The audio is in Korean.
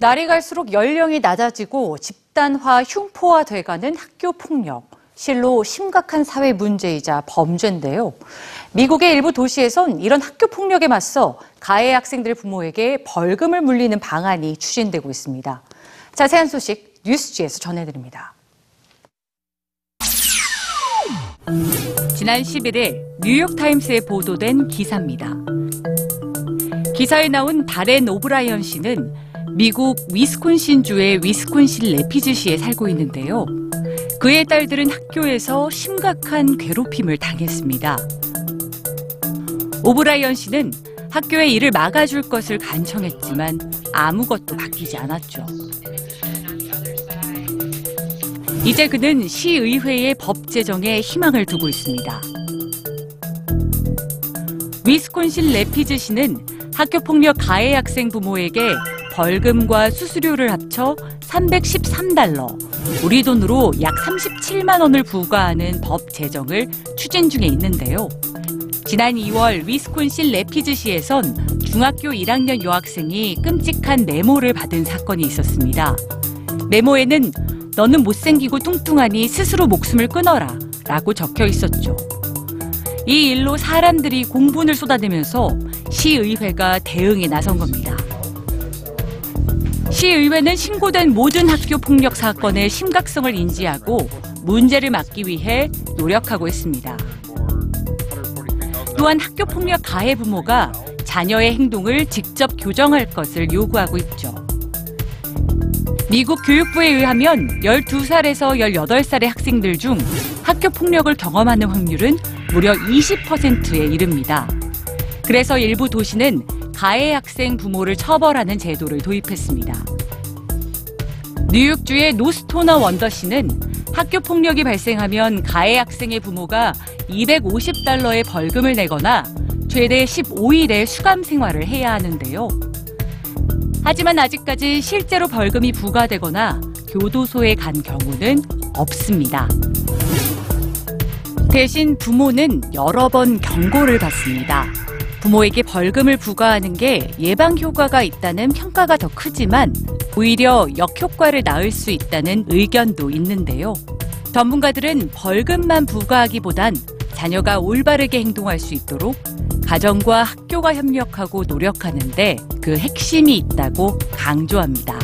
날이 갈수록 연령이 낮아지고 집단화, 흉포화 돼가는 학교 폭력. 실로 심각한 사회 문제이자 범죄인데요. 미국의 일부 도시에선 이런 학교 폭력에 맞서 가해 학생들 부모에게 벌금을 물리는 방안이 추진되고 있습니다. 자세한 소식 뉴스지에서 전해드립니다. 지난 11일 뉴욕타임스에 보도된 기사입니다. 기사에 나온 다렌 오브라이언 씨는 미국 위스콘신주의 위스콘신 래피즈시에 살고 있는데요. 그의 딸들은 학교에서 심각한 괴롭힘을 당했습니다. 오브라이언 씨는 학교에 이를 막아줄 것을 간청했지만 아무것도 바뀌지 않았죠. 이제 그는 시의회의 법 제정에 희망을 두고 있습니다. 위스콘신 래피즈 시는 학교폭력 가해 학생 부모에게 벌금과 수수료를 합쳐 313달러, 우리 돈으로 약 37만 원을 부과하는 법 제정을 추진 중에 있는데요. 지난 2월 위스콘신 래피즈시에선 중학교 1학년 여학생이 끔찍한 메모를 받은 사건이 있었습니다. 메모에는 너는 못생기고 뚱뚱하니 스스로 목숨을 끊어라 라고 적혀 있었죠. 이 일로 사람들이 공분을 쏟아내면서 시의회가 대응에 나선 겁니다. 시의회는 신고된 모든 학교 폭력 사건의 심각성을 인지하고 문제를 막기 위해 노력하고 있습니다. 또한 학교 폭력 가해 부모가 자녀의 행동을 직접 교정할 것을 요구하고 있죠. 미국 교육부에 의하면 12살에서 18살의 학생들 중 학교 폭력을 경험하는 확률은 무려 20%에 이릅니다. 그래서 일부 도시는 가해 학생 부모를 처벌하는 제도를 도입했습니다. 뉴욕주의 노스토너 원더시는 학교 폭력이 발생하면 가해 학생의 부모가 250달러의 벌금을 내거나 최대 15일의 수감 생활을 해야 하는데요. 하지만 아직까지 실제로 벌금이 부과되거나 교도소에 간 경우는 없습니다. 대신 부모는 여러 번 경고를 받습니다. 부모에게 벌금을 부과하는 게 예방 효과가 있다는 평가가 더 크지만 오히려 역효과를 낳을 수 있다는 의견도 있는데요. 전문가들은 벌금만 부과하기보단 자녀가 올바르게 행동할 수 있도록 가정과 학교가 협력하고 노력하는데 그 핵심이 있다고 강조합니다.